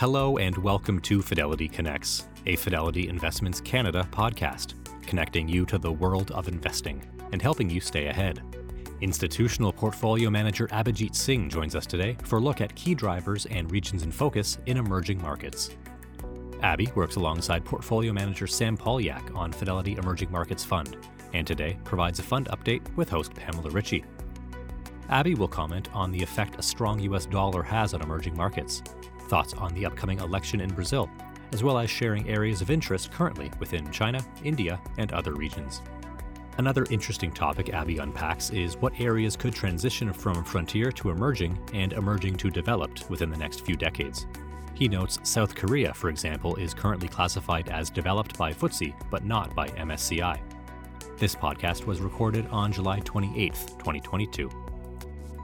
Hello, and welcome to Fidelity Connects, a Fidelity Investments Canada podcast, connecting you to the world of investing and helping you stay ahead. Institutional portfolio manager Abhijit Singh joins us today for a look at key drivers and regions in focus in emerging markets. Abby works alongside portfolio manager Sam Polyak on Fidelity Emerging Markets Fund, and today provides a fund update with host Pamela Ritchie. Abby will comment on the effect a strong US dollar has on emerging markets, thoughts on the upcoming election in Brazil, as well as sharing areas of interest currently within China, India, and other regions. Another interesting topic Abby unpacks is what areas could transition from frontier to emerging and emerging to developed within the next few decades. He notes South Korea, for example, is currently classified as developed by FTSE but not by MSCI. This podcast was recorded on July 28, 2022.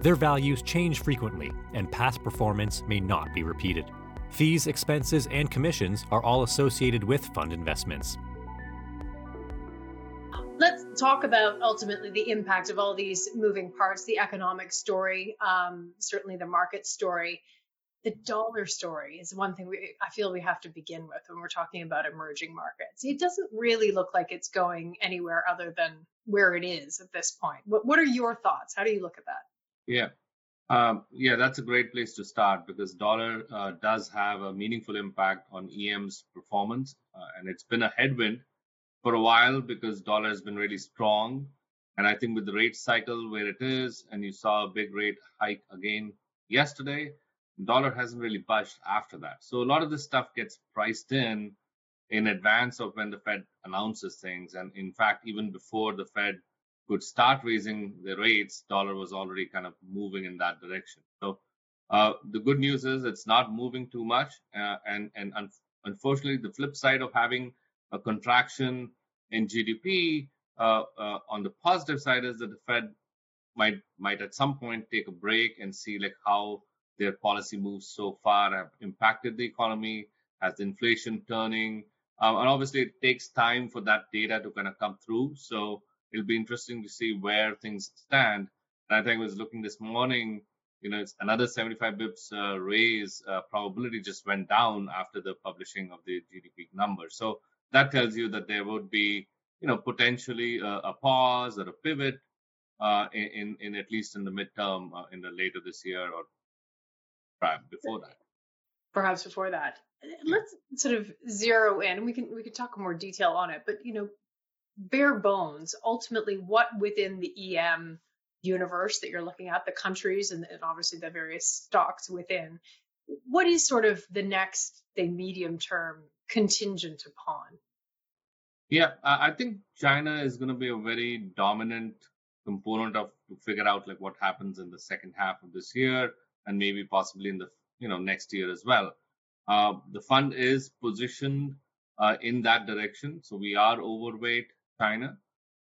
Their values change frequently, and past performance may not be repeated. Fees, expenses, and commissions are all associated with fund investments. Let's talk about ultimately the impact of all these moving parts, the economic story, um, certainly the market story the dollar story is one thing we, I feel we have to begin with when we're talking about emerging markets. It doesn't really look like it's going anywhere other than where it is at this point. What, what are your thoughts? How do you look at that? Yeah. Um, yeah, that's a great place to start because dollar uh, does have a meaningful impact on EM's performance, uh, and it's been a headwind for a while because dollar has been really strong. And I think with the rate cycle where it is, and you saw a big rate hike again yesterday, dollar hasn't really budged after that. So a lot of this stuff gets priced in in advance of when the Fed announces things. And in fact, even before the Fed could start raising the rates, dollar was already kind of moving in that direction. So uh, the good news is it's not moving too much. Uh, and and un- unfortunately, the flip side of having a contraction in GDP uh, uh, on the positive side is that the Fed might might at some point take a break and see like how their policy moves so far have impacted the economy, has the inflation turning. Um, and obviously, it takes time for that data to kind of come through. So it'll be interesting to see where things stand. And I think I was looking this morning, you know, it's another 75 bips uh, raise uh, probability just went down after the publishing of the GDP numbers. So that tells you that there would be, you know, potentially a, a pause or a pivot uh, in, in at least in the midterm uh, in the later this year or perhaps before that. Perhaps before that. Let's sort of zero in. We can we can talk more detail on it, but you know, bare bones. Ultimately, what within the EM universe that you're looking at, the countries and, and obviously the various stocks within, what is sort of the next, the medium term contingent upon? Yeah, I think China is going to be a very dominant component of to figure out like what happens in the second half of this year and maybe possibly in the you know next year as well. Uh, the fund is positioned uh, in that direction, so we are overweight China.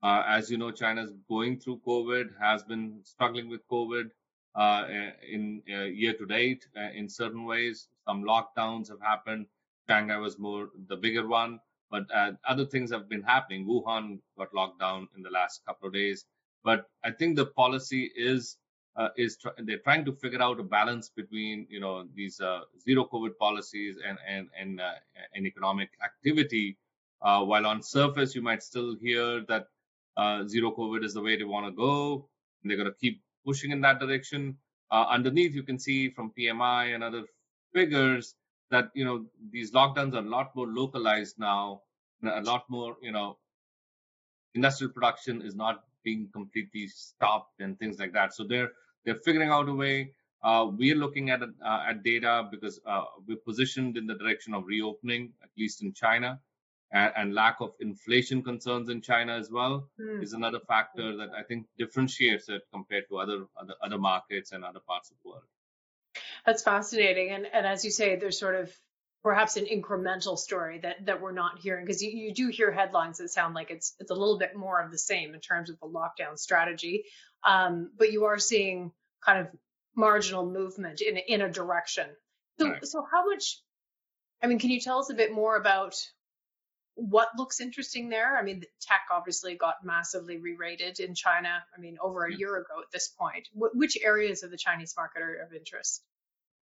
Uh, as you know, China is going through COVID, has been struggling with COVID uh, in uh, year to date uh, in certain ways. Some lockdowns have happened. Shanghai was more the bigger one, but other things have been happening. Wuhan got locked down in the last couple of days. But I think the policy is uh, is tr- they're trying to figure out a balance between you know these uh, zero COVID policies and and and, uh, and economic activity. Uh, while on surface you might still hear that uh, zero COVID is the way they want to go, they're going to keep pushing in that direction. Uh, underneath, you can see from PMI and other figures that you know these lockdowns are a lot more localized now, a lot more you know industrial production is not being completely stopped and things like that. So they're they're figuring out a way. Uh, we're looking at uh, at data because uh, we're positioned in the direction of reopening, at least in China, and, and lack of inflation concerns in China as well mm. is another factor that I think differentiates it compared to other other, other markets and other parts of the world. That's fascinating, and and as you say, there's sort of perhaps an incremental story that that we're not hearing because you, you do hear headlines that sound like it's it's a little bit more of the same in terms of the lockdown strategy um, but you are seeing kind of marginal movement in in a direction so Right. so how much i mean can you tell us a bit more about what looks interesting there i mean the tech obviously got massively re-rated in china i mean over a year ago at this point Wh- which areas of the chinese market are of interest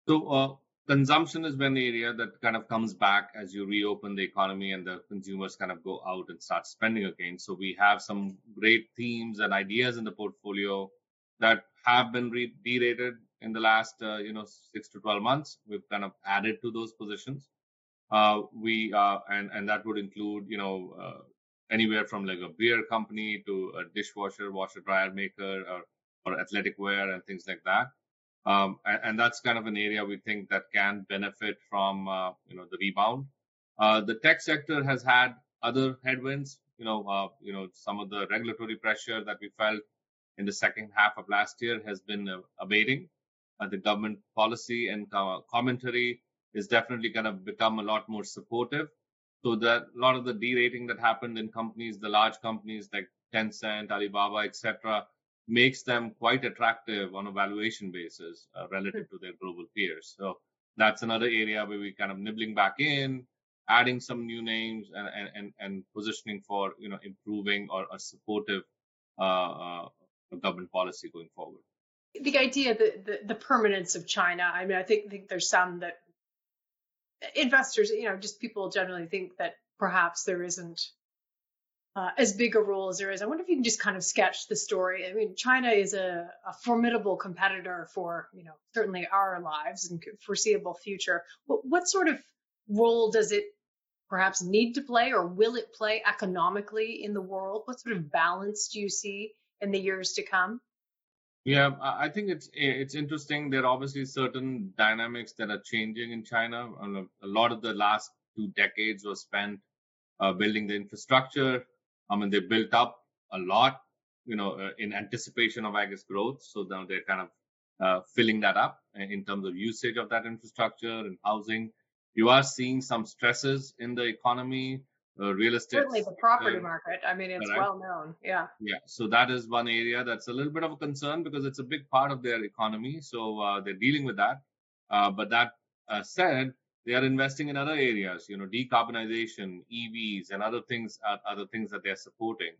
So uh, consumption is one area that kind of comes back as you reopen the economy and the consumers kind of go out and start spending again. So we have some great themes and ideas in the portfolio that have been re- derated in the last uh, you know six to twelve months. We've kind of added to those positions. Uh, we uh, and and that would include you know uh, anywhere from like a beer company to a dishwasher, washer dryer maker, or or athletic wear and things like that. Um, and, and that's kind of an area we think that can benefit from uh, you know the rebound. Uh, the tech sector has had other headwinds. You know, uh, you know some of the regulatory pressure that we felt in the second half of last year has been abating. The government policy and co- commentary is definitely going to become a lot more supportive. So that a lot of the derating that happened in companies, the large companies like Tencent, Alibaba, etc., makes them quite attractive on a valuation basis uh, relative to their global peers. So that's another area where we kind of nibbling back in, adding some new names and and and, and positioning for you know improving or a supportive uh, uh, government policy going forward. the idea that the, the permanence of China. I mean, I think, think there's some that investors, you know, just people generally think that perhaps there isn't uh, as big a role as there is. I wonder if you can just kind of sketch the story. I mean, China is a, a formidable competitor for, you know, certainly our lives and foreseeable future. What, what sort of role does it perhaps need to play or will it play economically in the world? What sort of balance do you see in the years to come? Yeah, I think it's it's interesting. There are obviously certain dynamics that are changing in China. A lot of the last two decades was spent uh, building the infrastructure. I mean, they built up a lot, you know, uh, in anticipation of, I guess, growth. So now they're kind of uh, filling that up in terms of usage of that infrastructure and housing. You are seeing some stresses in the economy, uh, real estate. Certainly the property sector. market. I mean, it's Correct. well known. Yeah. Yeah, so that is one area that's a little bit of a concern because it's a big part of their economy. So uh, they're dealing with that. Uh, but that uh, said, they are investing in other areas, you know, decarbonization, EVs, and other things, uh, other things that they're supporting.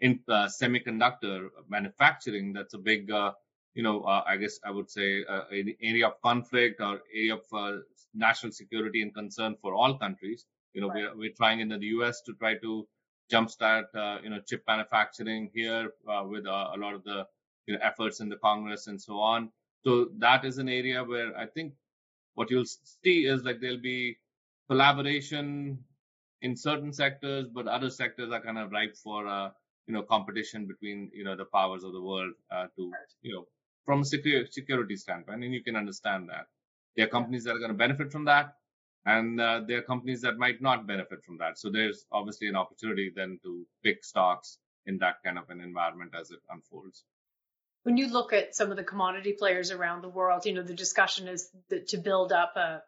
In uh, semiconductor manufacturing, that's a big, uh, you know, uh, I guess I would say uh, an area of conflict or area of uh, national security and concern for all countries. You know, Right. we're, we're trying in the US to try to jumpstart, uh, you know, chip manufacturing here uh, with uh, a lot of the you know, efforts in the Congress and so on. So that is an area where I think what you'll see is like there'll be collaboration in certain sectors, but other sectors are kind of ripe for uh, you know competition between you know the powers of the world uh, to you know from a security standpoint, and you can understand that there are companies that are going to benefit from that, and uh, there are companies that might not benefit from that. So there's obviously an opportunity then to pick stocks in that kind of an environment as it unfolds. When you look at some of the commodity players around the world, you know, the discussion is that to build up a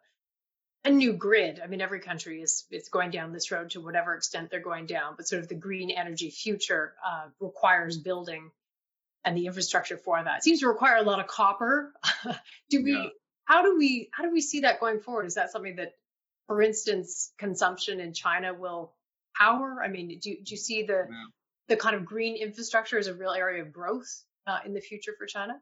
a new grid. I mean, every country is is going down this road to whatever extent they're going down, but sort of the green energy future uh, requires building and the infrastructure for that. It seems to require a lot of copper. do we? Yeah. How do we? How do we see that going forward? Is that something that, for instance, consumption in China will power? I mean, do you, do you see the Yeah. the kind of green infrastructure as a real area of growth uh, in the future for China?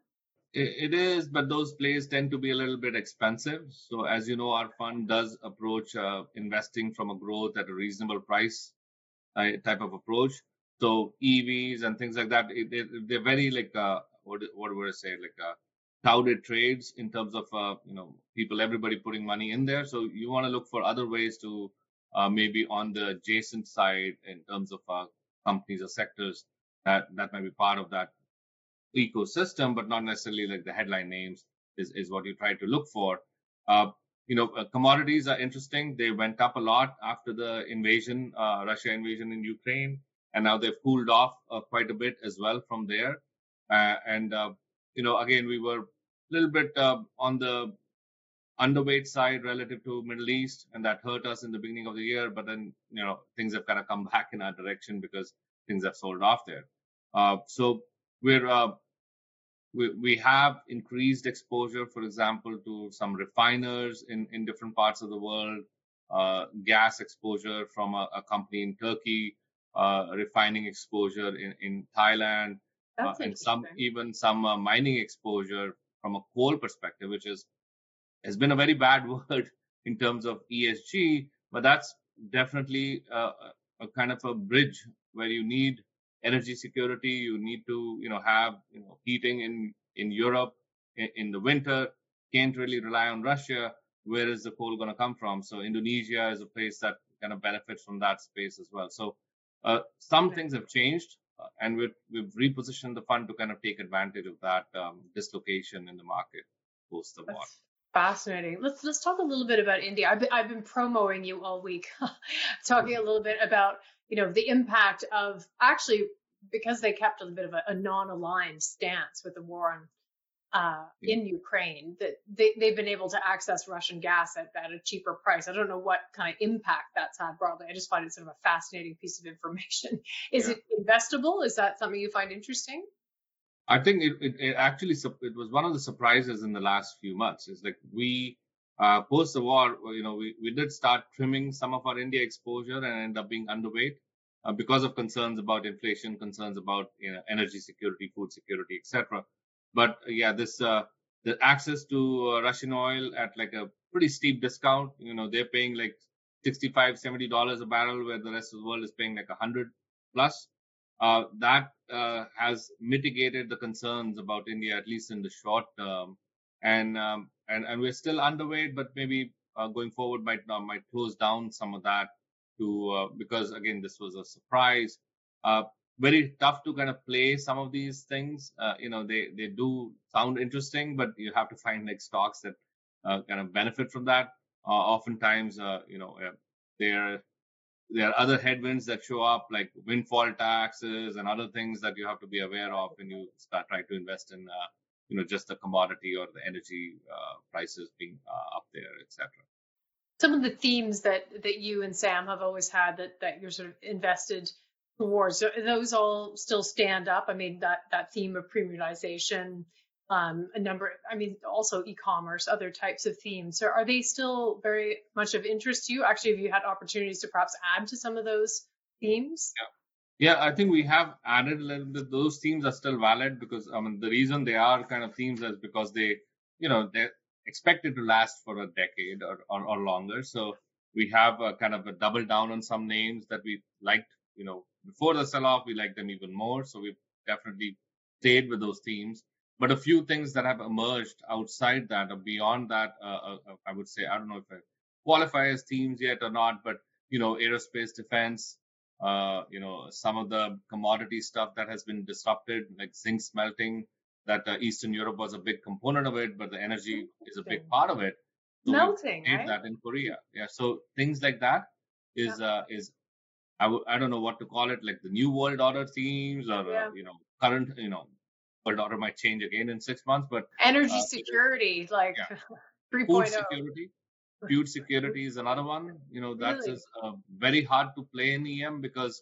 It it is, but those plays tend to be a little bit expensive. So, as you know, our fund does approach uh, investing from a growth at a reasonable price uh, type of approach. So, EVs and things like that, it, it, they're very like uh, what what would I say, like uh, touted trades in terms of uh, you know people, everybody putting money in there. So, you want to look for other ways to uh, maybe on the adjacent side in terms of uh, companies or sectors that that might be part of that ecosystem, but not necessarily like the headline names is, is what you try to look for. Uh, you know, uh, commodities are interesting. They went up a lot after the invasion, uh, Russia invasion in Ukraine, and now they've cooled off quite a bit as well from there. And you know, again, we were a little bit uh, on the underweight side relative to Middle East, and that hurt us in the beginning of the year. But then, you know, things have kind of come back in our direction because things have sold off there. Uh, so we're uh, we, we have increased exposure, for example, to some refiners in, in different parts of the world, uh, gas exposure from a, a company in Turkey, uh, refining exposure in, in Thailand, uh, and some even some uh, mining exposure from a coal perspective, which is has been a very bad word in terms of ESG, but that's definitely a, a kind of a bridge where you need energy security. You need to, you know, have you know heating in in Europe in, in the winter. Can't really rely on Russia. Where is the coal going to come from? So Indonesia is a place that kind of benefits from that space as well. So uh, some things have changed, uh, and we've, we've repositioned the fund to kind of take advantage of that um, dislocation in the market post the war. Fascinating. Let's let's talk a little bit about India. I've been, I've been promoting you all week, talking a little bit about you know the impact of actually because they kept a bit of a, a non-aligned stance with the war on uh, in Ukraine, that they, they've been able to access Russian gas at, at a cheaper price. I don't know what kind of impact that's had broadly. I just find it sort of a fascinating piece of information. Is yeah. it investable? Is that something you find interesting? I think it, it, it, actually it was one of the surprises in the last few months. It's like we uh, post the war, you know, we, we did start trimming some of our India exposure and end up being underweight uh, because of concerns about inflation, concerns about you know, energy security, food security, etc. But uh, yeah, this uh, the access to uh, Russian oil at like a pretty steep discount. You know, they're paying like 65 70 dollars a barrel, where the rest of the world is paying like a hundred plus. Uh, that uh, has mitigated the concerns about India, at least in the short term. And um, and and we're still underweight, but maybe uh, going forward might might close down some of that to because again this was a surprise. Uh, very tough to kind of play some of these things. Uh, you know they they do sound interesting, but you have to find like stocks that uh, kind of benefit from that. Uh, oftentimes, uh, you know there there are other headwinds that show up like windfall taxes and other things that you have to be aware of when you start trying to invest in you know just the commodity or the energy prices being up there, etc some of the themes that that you and Sam have always had that that you're sort of invested those all still stand up. I mean that that theme of premiumization, um, a number. I mean also e-commerce, other types of themes. So are they still very much of interest to you? Actually, have you had opportunities to perhaps add to some of those themes? Yeah. Yeah, I think we have added a little bit. Those themes are still valid because I mean the reason they are kind of themes is because they, you know, they're expected to last for a decade or, or, or longer. So we have a kind of a double down on some names that we liked, you know, before the sell off, we liked them even more. So we've definitely stayed with those themes. But a few things that have emerged outside that or beyond that, uh, uh, uh, I would say, I don't know if I qualify as themes yet or not, but, you know, aerospace defense, uh, you know, some of the commodity stuff that has been disrupted, like zinc smelting, that uh, Eastern Europe was a big component of it, but the energy is a big part of it. So Melting, right? that in Korea. Yeah. So things like that is yeah. uh, is I w- I don't know what to call it, like the new world order themes or uh, yeah. uh, you know current you know world order might change again in six months, but energy uh, security like yeah. 3.0. Food security. Food security is another one. You know that's really? Uh, very hard to play in EM because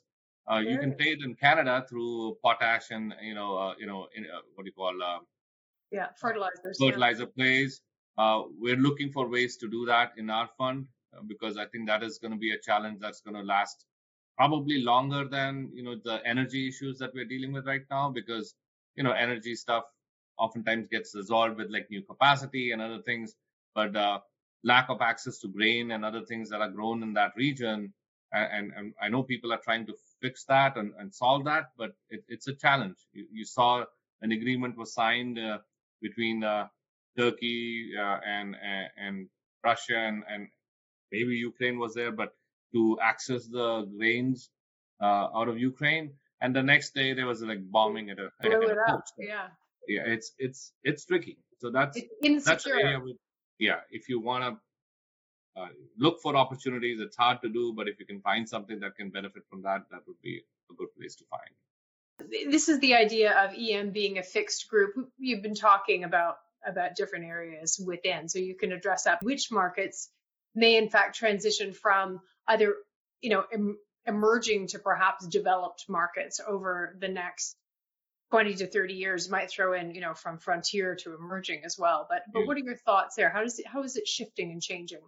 uh, you can play it in Canada through potash and you know uh, you know in, uh, what do you call uh, yeah fertilizers fertilizer yeah. plays. Uh, we're looking for ways to do that in our fund uh, because I think that is going to be a challenge that's going to last probably longer than you know the energy issues that we're dealing with right now because you know energy stuff oftentimes gets resolved with like new capacity and other things, but lack of access to grain and other things that are grown in that region and, and, I know people are trying to fix that and, and solve that, but it, it's a challenge. You, you, saw an agreement was signed uh, between uh, Turkey uh, and, and Russia and, and maybe Ukraine was there, but to access the grains uh, out of Ukraine. And the next day there was like bombing at a, at a port. Yeah. Yeah, it's it's it's tricky. So that's that's an area with, yeah. If you want to uh, look for opportunities. It's hard to do, but if you can find something that can benefit from that, that would be a good place to find. This is the idea of EM being a fixed group. You've been talking about about different areas within. So you can address that. Which markets may in fact transition from either, you know, em- emerging to perhaps developed markets over the next 20 to 30 years might throw in you know from frontier to emerging as well. But but what are your thoughts there? How does it how is it shifting and changing?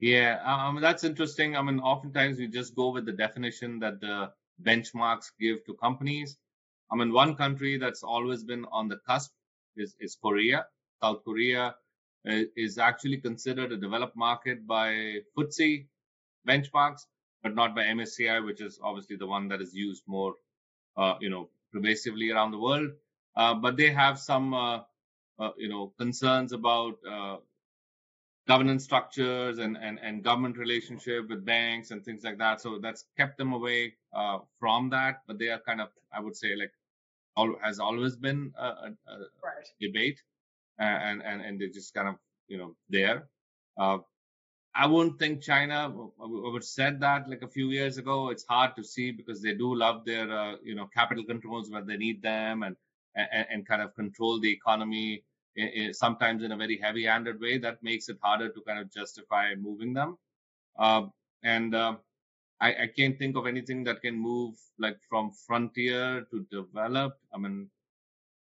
Yeah um that's interesting. I mean oftentimes we just go with the definition that the benchmarks give to companies. I mean one country that's always been on the cusp is, is korea. South korea uh, is actually considered a developed market by FTSE benchmarks but not by msci which is obviously the one that is used more uh, you know pervasively around the world. Uh, but they have some, uh, uh, you know, concerns about uh, governance structures and, and, and government relationship with banks and things like that. So that's kept them away uh, from that. But they are kind of, I would say, like, all, has always been a, a, a right. debate, and and and they're just kind of, you know, there. I wouldn't think China would said that like a few years ago. It's hard to see because they do love their uh, you know capital controls where they need them and and, and kind of control the economy in, in, sometimes in a very heavy-handed way. That makes it harder to kind of justify moving them. Uh, and uh, I, I can't think of anything that can move like from frontier to developed. I mean,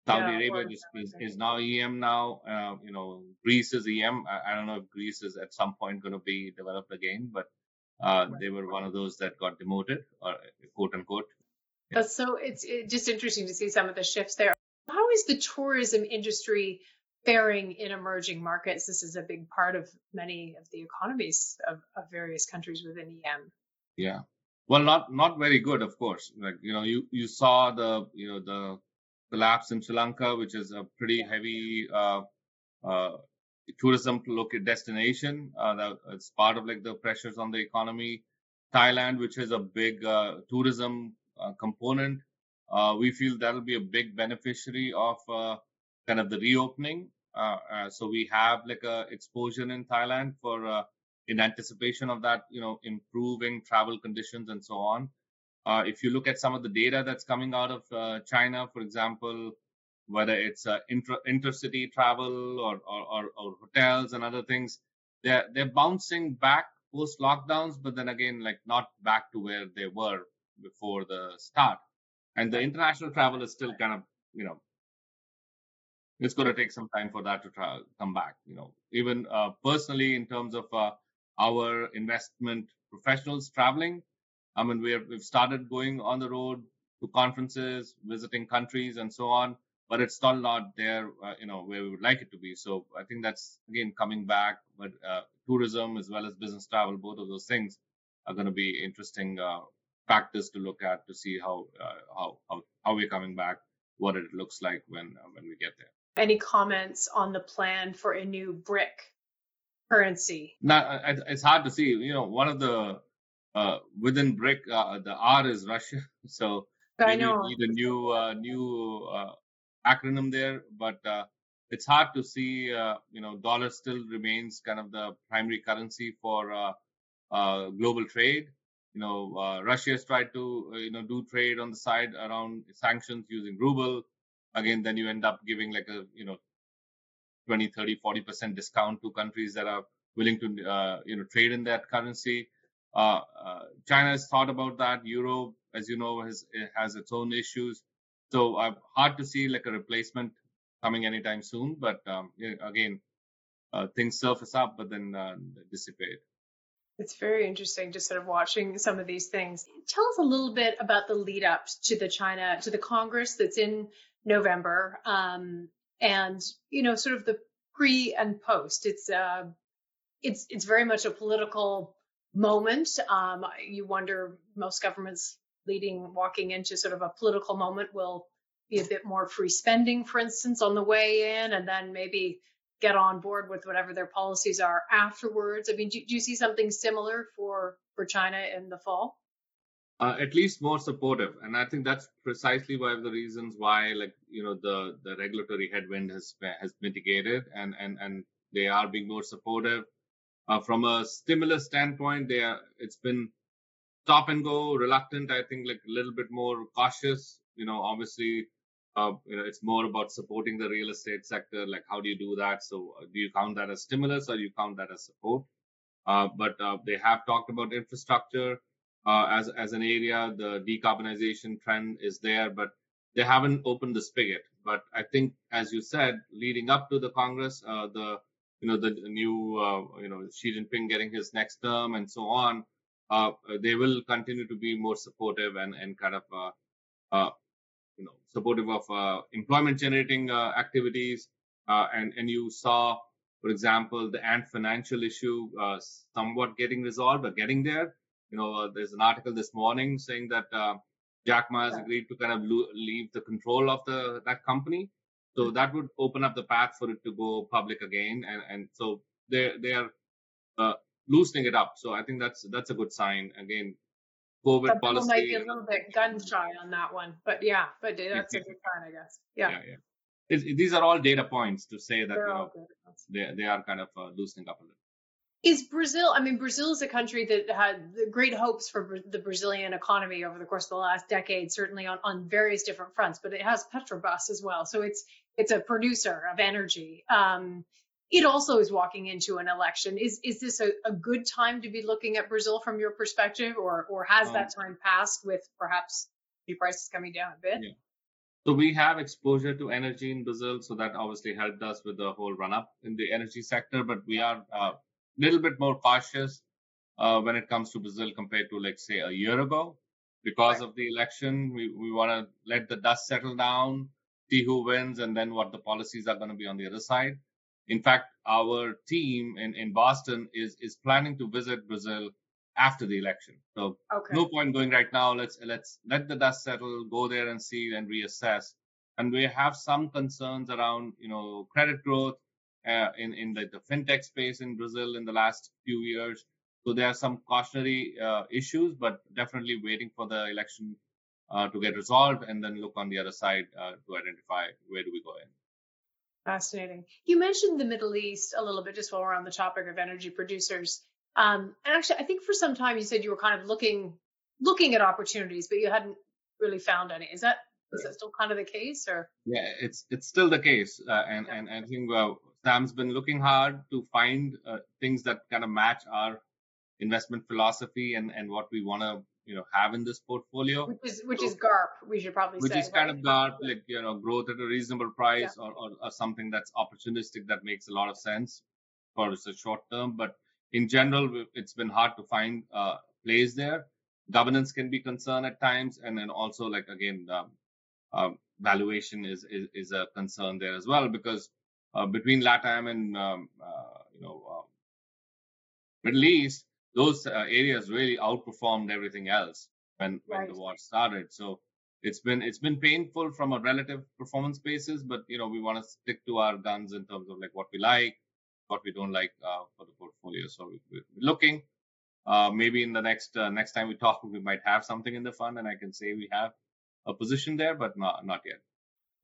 Saudi yeah, Arabia is, is, is, now EM now. Uh, you know, Greece is EM. I, I, don't know if Greece is at some point going to be developed again, but uh, they were one of those that got demoted, or quote unquote. Yeah. So. It's, it's just interesting to see some of the shifts there. How is the tourism industry faring in emerging markets? This is a big part of many of the economies of, of various countries within EM. Yeah. Well, not not very good, of course. Like you know, you you saw the you know the collapse in Sri Lanka, which is a pretty heavy uh, uh, tourism destination. Uh, that it's part of like the pressures on the economy. Thailand, which is a big uh, tourism uh, component, uh, we feel that'll be a big beneficiary of kind of the reopening. so we have like a exposure in Thailand for in anticipation of that, you know, improving travel conditions and so on. Uh, if you look at some of the data that's coming out of uh, China, for example, whether it's uh, inter- intercity travel or, or, or, or, hotels and other things, they're, they're bouncing back post lockdowns, but then again, like not back to where they were before the start. And the international travel is still kind of, you know, it's going to take some time for that to tra- come back. You know, even uh, personally, in terms of uh, our investment professionals traveling, I mean, we have, we've started going on the road to conferences, visiting countries, and so on, but it's still not there, uh, you know, where we would like it to be. So I think that's again coming back. But uh, tourism as well as business travel, both of those things are going to be interesting uh, factors to look at to see how uh, how how how we're coming back, what it looks like when uh, when we get there. Any comments on the plan for a new BRIC currency? Not, it's hard to see. You know, one of the uh, within BRIC, uh, the R is Russia, so I know. need a new uh, new uh, acronym there. But uh, it's hard to see. Uh, you know, dollar still remains kind of the primary currency for global trade. You know, Russia has tried to you know do trade on the side around sanctions using ruble. Again, then you end up giving like a you know 20, 30, 40 percent discount to countries that are willing to you know trade in that currency. Uh, uh, China has thought about that. Europe, as you know, has has its own issues. So uh, hard to see like a replacement coming anytime soon. But um, again, uh, things surface up, but then uh, dissipate. It's very interesting just sort of watching some of these things. Tell us a little bit about the lead up to the China to the Congress that's in November, um, and you know, sort of the pre and post. It's uh, it's it's very much a political moment. Um, you wonder most governments leading, walking into sort of a political moment will be a bit more free spending, for instance, on the way in, and then maybe get on board with whatever their policies are afterwards. I mean, do, do you see something similar for for China in the fall? Uh, at least more supportive, and I think that's precisely one of the reasons why, like you know, the the regulatory headwind has has mitigated, and and and they are being more supportive. Uh, from a stimulus standpoint, they are, it's been stop and go, reluctant. I think like a little bit more cautious. You know, obviously, uh, you know, it's more about supporting the real estate sector. Like, how do you do that? So, uh, do you count that as stimulus or you count that as support? Uh, but uh, they have talked about infrastructure uh, as as an area. The decarbonization trend is there, but they haven't opened the spigot. But I think, as you said, leading up to the Congress, uh, the you know the new uh, you know Xi Jinping getting his next term and so on, uh, they will continue to be more supportive and and kind of you know supportive of employment generating activities. and and you saw for example, the Ant Financial issue uh, somewhat getting resolved, but getting there. You know, uh, there's an article this morning saying that uh, Jack Ma has agreed to kind of leave the control of the that company. So mm-hmm. that would open up the path for it to go public again, and and so they they are uh, loosening it up. So I think that's that's a good sign. Again, COVID but policy might be a little bit gun shy on that one, but yeah, but that's a good sign, I guess. Yeah. yeah, yeah these are all data points to say that you know, they, they are kind of uh, loosening up a little. Is Brazil? I mean, Brazil is a country that had great hopes for the Brazilian economy over the course of the last decade, certainly on, on various different fronts. But it has Petrobras as well, so it's it's a producer of energy. Um, it also is walking into an election. Is is this a, a, good time to be looking at Brazil from your perspective, or or has um, that time passed with perhaps the prices coming down a bit? Yeah. So we have exposure to energy in Brazil, so that obviously helped us with the whole run up in the energy sector. But we are uh, little bit more cautious uh, when it comes to Brazil compared to, like, say, a year ago. Because right. of the election, we, we want to let the dust settle down, see who wins, and then what the policies are going to be on the other side. In fact, our team in, in Boston is is planning to visit Brazil after the election. So okay. no point going right now. Let's let's let the dust settle, go there and see and reassess. And we have some concerns around you know credit growth uh, in in the, the, fintech space in Brazil in the last few years. So there are some cautionary uh, issues, but definitely waiting for the election uh, to get resolved and then look on the other side uh, to identify where do we go in. Fascinating. You mentioned the Middle East a little bit just while we're on the topic of energy producers. Um, and actually, I think for some time you said you were kind of looking looking at opportunities, but you hadn't really found any. Is that is that still kind of the case, or? Yeah, it's it's still the case, uh, and, yeah. and and I think uh, Sam's been looking hard to find uh, things that kind of match our investment philosophy and and what we want to you know have in this portfolio. Which is which so, is GARP, we should probably which say. Which is kind of GARP, like you know, growth at a reasonable price, yeah. or, or, or something that's opportunistic that makes a lot of sense for the short term, but in general, it's been hard to find uh, plays there. Governance can be concern at times, and then also like again, um, uh, valuation is, is, is a concern there as well because between LATAM and um, uh, you know um, Middle East, those uh, areas really outperformed everything else when when right. the war started. So it's been it's been painful from a relative performance basis, but you know we want to stick to our guns in terms of like what we like, what we don't like uh, for the portfolio. So we're looking. Uh, maybe in the next uh, next time we talk, we might have something in the fund, and I can say we have a position there, but not not yet.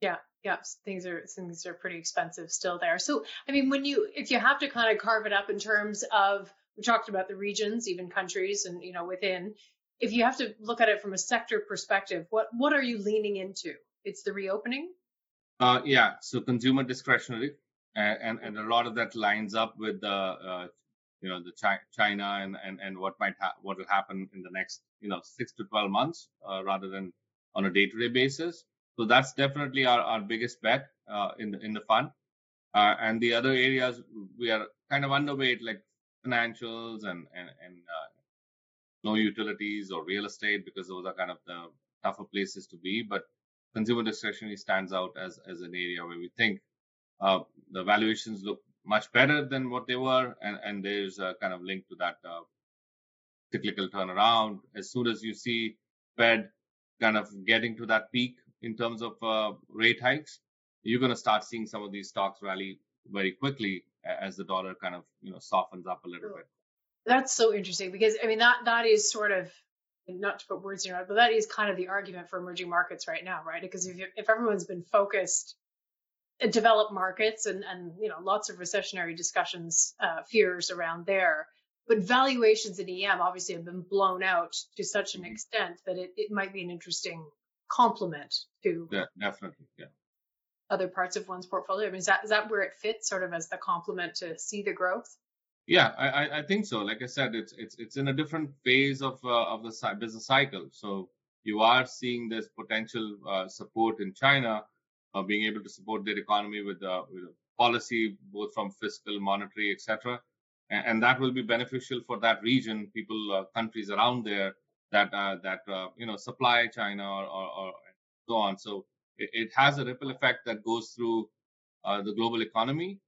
Yeah, yeah, things are things are pretty expensive still there. So I mean, when you if you have to kind of carve it up in terms of we talked about the regions, even countries, and you know within. If you have to look at it from a sector perspective, what what are you leaning into? It's the reopening. Uh, yeah, so consumer discretionary and, and, a lot of that lines up with the uh, you know the Chi- China and, and, and what might ha- what will happen in the next you know six to twelve months uh, rather than on a day to day basis. So that's definitely our, our biggest bet uh, in the in the fund. Uh, and the other areas we are kind of underweight like financials and and, and uh, no utilities or real estate because those are kind of the tougher places to be. But consumer discretionary stands out as as an area where we think uh, the valuations look much better than what they were, and, and there's a kind of link to that uh, cyclical turnaround. As soon as you see Fed kind of getting to that peak in terms of uh, rate hikes, you're going to start seeing some of these stocks rally very quickly as the dollar kind of you know softens up a little bit. That's so interesting because I mean that that is sort of not to put words in your mouth, but that is kind of the argument for emerging markets right now, right? Because if if everyone's been focused at developed markets and, and you know lots of recessionary discussions uh, fears around there but valuations in em obviously have been blown out to such an extent that it, it might be an interesting complement to yeah, definitely, yeah. other parts of one's portfolio. I mean, is that is that where it fits, sort of as the complement to see the growth? Yeah, I, I think so. Like I said, it's it's it's in a different phase of uh, of the business cycle. So you are seeing this potential uh, support in China, uh, being able to support their economy with, uh, with policy, both from fiscal, monetary, etc. And, and, that will be beneficial for that region, people, uh, countries around there that uh, that uh, you know supply China or, or, or, so on. So it, it, has a ripple effect that goes through the global economy,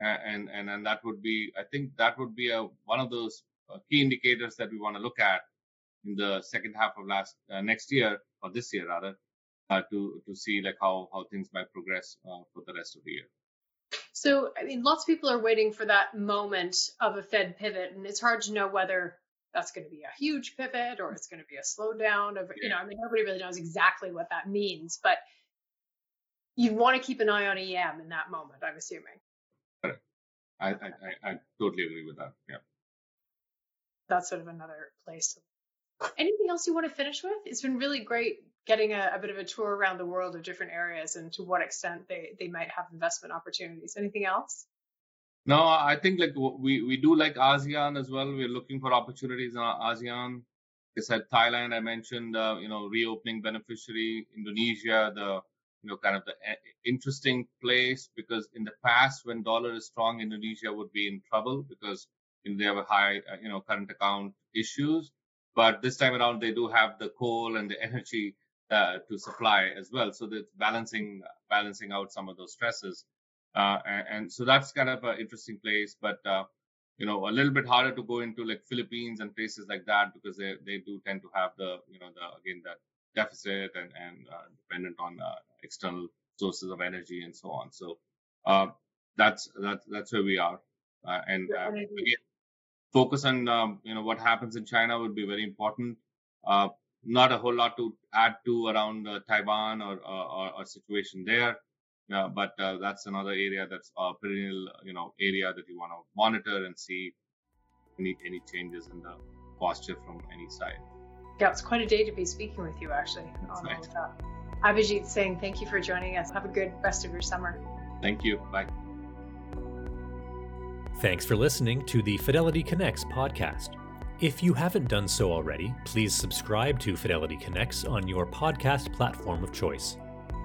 and and and that would be, I think, that would be a one of those key indicators that we want to look at in the second half of last uh, next year or this year rather uh, to to see like how how things might progress uh, for the rest of the year. So I mean, lots of people are waiting for that moment of a Fed pivot, and it's hard to know whether that's going to be a huge pivot or it's going to be a slowdown of you know I mean nobody really knows exactly what that means, but you want to keep an eye on EM in that moment. I'm assuming. I, I, I totally agree with that. Yeah. That's sort of another place Anything else you want to finish with? It's been really great getting a, a, bit of a tour around the world of different areas and to what extent they, they might have investment opportunities. Anything else? No, I think like we, we do like ASEAN as well. We're looking for opportunities in ASEAN. I said Thailand. I mentioned uh, you know reopening beneficiary. Indonesia, the you know kind of the eh, interesting place because in the past when dollar is strong, Indonesia would be in trouble because they have a high uh, you know current account issues. But this time around, they do have the coal and the energy uh, to supply as well. So that's balancing balancing out some of those stresses. Uh, and, and, so that's kind of an interesting place, but uh, you know, a little bit harder to go into like Philippines and places like that because they, they do tend to have the, you know, the, again, that deficit and, and uh, dependent on uh, external sources of energy and so on. So uh, that's, that's, that's where we are. and again, focus on um, you know what happens in China would be very important. Uh, not a whole lot to add to around uh, Taiwan or, or, or situation there, uh, but uh, that's another area that's a perennial you know area that you want to monitor and see any any changes in the posture from any side. Yeah, it's quite a day to be speaking with you actually on all of that. Abhijit Singh, thank you for joining us. Have a good rest of your summer. Thank you. Bye. Thanks for listening to the Fidelity Connects podcast. If you haven't done so already, please subscribe to Fidelity Connects on your podcast platform of choice.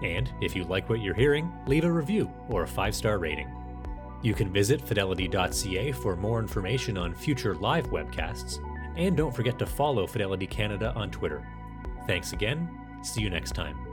And if you like what you're hearing, leave a review or a five star rating. You can visit fidelity.ca for more information on future live webcasts, and don't forget to follow Fidelity Canada on Twitter. Thanks again. See you next time.